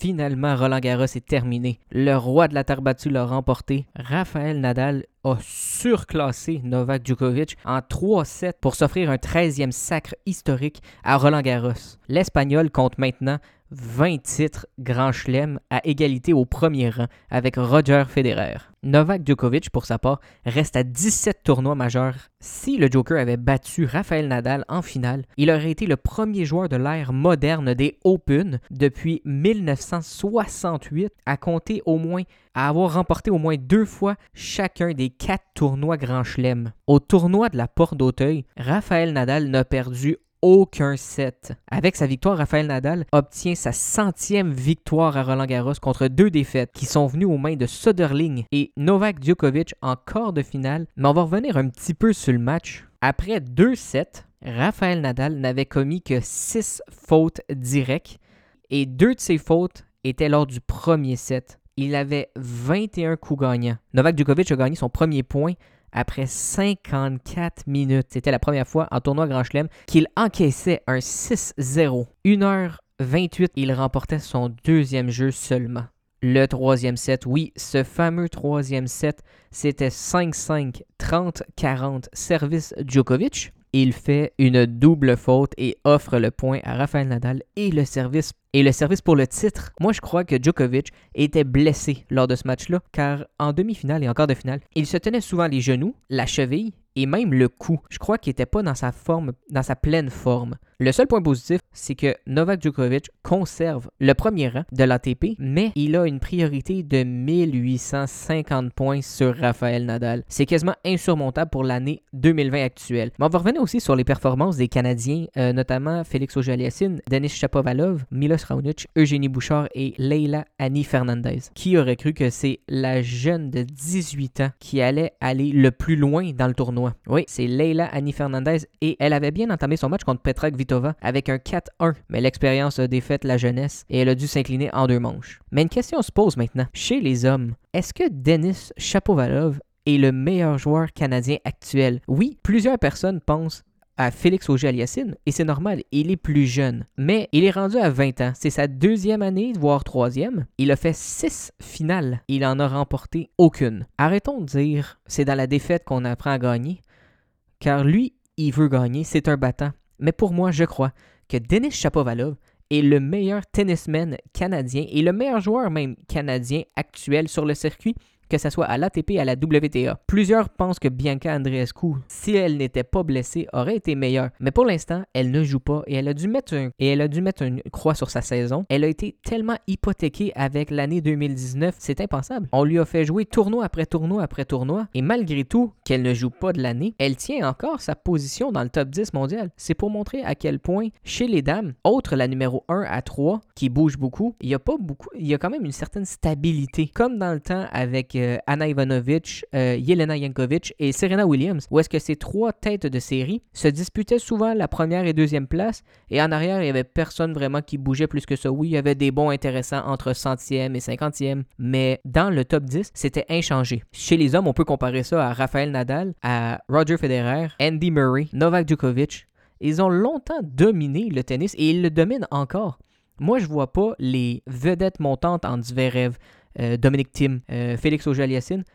Finalement, Roland Garros est terminé. Le roi de la terre l'a remporté. Raphaël Nadal a surclassé Novak Djokovic en 3-7 pour s'offrir un 13e sacre historique à Roland Garros. L'Espagnol compte maintenant 20 titres Grand Chelem à égalité au premier rang avec Roger Federer. Novak Djokovic, pour sa part, reste à 17 tournois majeurs. Si le Joker avait battu Rafael Nadal en finale, il aurait été le premier joueur de l'ère moderne des Open depuis 1968 à compter au moins à avoir remporté au moins deux fois chacun des quatre tournois Grand Chelem. Au tournoi de la Porte d'Auteuil, Rafael Nadal n'a perdu aucun set. Avec sa victoire, Rafael Nadal obtient sa centième victoire à Roland Garros contre deux défaites qui sont venues aux mains de Soderling et Novak Djokovic en quart de finale. Mais on va revenir un petit peu sur le match. Après deux sets, Rafael Nadal n'avait commis que six fautes directes et deux de ces fautes étaient lors du premier set. Il avait 21 coups gagnants. Novak Djokovic a gagné son premier point après 54 minutes. C'était la première fois en tournoi Grand Chelem qu'il encaissait un 6-0. 1h28, il remportait son deuxième jeu seulement. Le troisième set, oui, ce fameux troisième set, c'était 5-5, 30-40, service Djokovic. Il fait une double faute et offre le point à Rafael Nadal et le service et le service pour le titre, moi je crois que Djokovic était blessé lors de ce match-là, car en demi-finale et en quart de finale, il se tenait souvent les genoux, la cheville et même le cou. Je crois qu'il n'était pas dans sa forme, dans sa pleine forme. Le seul point positif, c'est que Novak Djokovic conserve le premier rang de l'ATP, mais il a une priorité de 1850 points sur Rafael Nadal. C'est quasiment insurmontable pour l'année 2020 actuelle. Mais on va revenir aussi sur les performances des Canadiens, euh, notamment Félix auger Denis Chapovalov, Milos Raonic, Eugénie Bouchard et Leila Annie Fernandez. Qui aurait cru que c'est la jeune de 18 ans qui allait aller le plus loin dans le tournoi? Oui, c'est Leila Annie Fernandez et elle avait bien entamé son match contre Petra Kvitova avec un 4-1, mais l'expérience a défait la jeunesse et elle a dû s'incliner en deux manches. Mais une question se pose maintenant. Chez les hommes, est-ce que Denis Chapovalov est le meilleur joueur canadien actuel? Oui, plusieurs personnes pensent à Félix Auger-Aliassime, et c'est normal, il est plus jeune. Mais il est rendu à 20 ans. C'est sa deuxième année, voire troisième. Il a fait six finales. Il en a remporté aucune. Arrêtons de dire c'est dans la défaite qu'on apprend à gagner, car lui, il veut gagner, c'est un battant. Mais pour moi, je crois que Denis Chapovalov est le meilleur tennisman canadien et le meilleur joueur même canadien actuel sur le circuit que ce soit à l'ATP à la WTA. Plusieurs pensent que Bianca Andreescu, si elle n'était pas blessée, aurait été meilleure. Mais pour l'instant, elle ne joue pas et elle a dû mettre et elle a dû mettre une croix sur sa saison. Elle a été tellement hypothéquée avec l'année 2019, c'est impensable. On lui a fait jouer tournoi après tournoi après tournoi et malgré tout qu'elle ne joue pas de l'année, elle tient encore sa position dans le top 10 mondial. C'est pour montrer à quel point chez les dames, autre la numéro 1 à 3 qui bouge beaucoup, il y a pas beaucoup, il y a quand même une certaine stabilité comme dans le temps avec euh, Anna Ivanovic, euh, Yelena Yankovic et Serena Williams, où est-ce que ces trois têtes de série se disputaient souvent la première et deuxième place, et en arrière, il n'y avait personne vraiment qui bougeait plus que ça. Oui, il y avait des bons intéressants entre centième et cinquantième, mais dans le top 10, c'était inchangé. Chez les hommes, on peut comparer ça à Rafael Nadal, à Roger Federer, Andy Murray, Novak Djokovic. Ils ont longtemps dominé le tennis et ils le dominent encore. Moi, je vois pas les vedettes montantes en Zverev, euh, Dominic Thiem, euh, Félix auger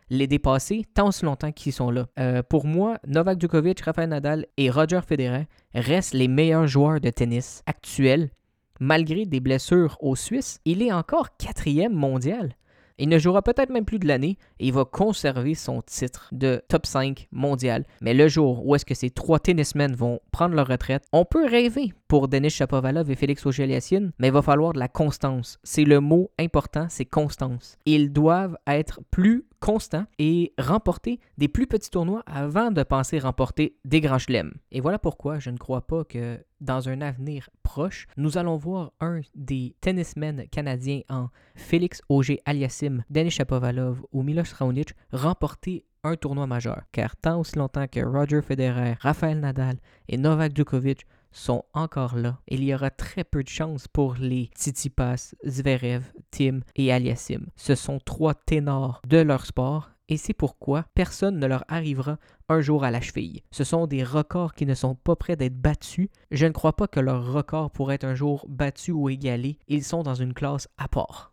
les dépasser tant aussi longtemps qu'ils sont là. Euh, pour moi, Novak Djokovic, Rafael Nadal et Roger Federer restent les meilleurs joueurs de tennis actuels. Malgré des blessures aux Suisses, il est encore quatrième mondial. Il ne jouera peut-être même plus de l'année et il va conserver son titre de top 5 mondial. Mais le jour où est-ce que ces trois tennismen vont prendre leur retraite, on peut rêver pour Denis Shapovalov et Félix auger mais il va falloir de la constance. C'est le mot important, c'est constance. Ils doivent être plus constants et remporter des plus petits tournois avant de penser remporter des grands chelems. Et voilà pourquoi je ne crois pas que dans un avenir proche, nous allons voir un des tennismen canadiens en Félix Auger-Aliassime, Denis Shapovalov ou Milos Raonic remporter un tournoi majeur. Car tant aussi longtemps que Roger Federer, Rafael Nadal et Novak Djokovic sont encore là. Il y aura très peu de chances pour les Tsitsipas, Zverev, Tim et Aliassim. Ce sont trois ténors de leur sport et c'est pourquoi personne ne leur arrivera un jour à la cheville. Ce sont des records qui ne sont pas prêts d'être battus. Je ne crois pas que leur record pourrait être un jour battu ou égalé. Ils sont dans une classe à part.